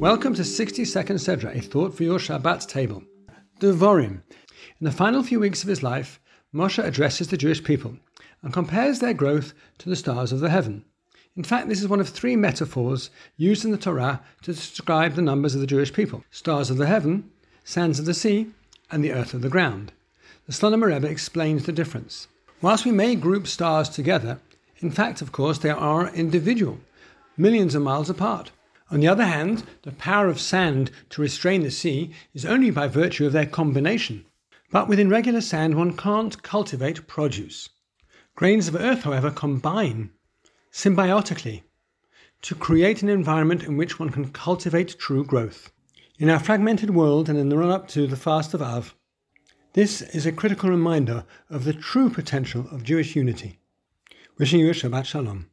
Welcome to 60 Second Sedra, a thought for your Shabbat table. Devorim. In the final few weeks of his life, Moshe addresses the Jewish people and compares their growth to the stars of the heaven. In fact, this is one of three metaphors used in the Torah to describe the numbers of the Jewish people stars of the heaven, sands of the sea, and the earth of the ground. The Slonim Rebbe explains the difference. Whilst we may group stars together, in fact, of course, they are individual, millions of miles apart. On the other hand, the power of sand to restrain the sea is only by virtue of their combination. But within regular sand, one can't cultivate produce. Grains of earth, however, combine symbiotically to create an environment in which one can cultivate true growth. In our fragmented world and in the run up to the fast of Av, this is a critical reminder of the true potential of Jewish unity. Wishing you a Shabbat Shalom.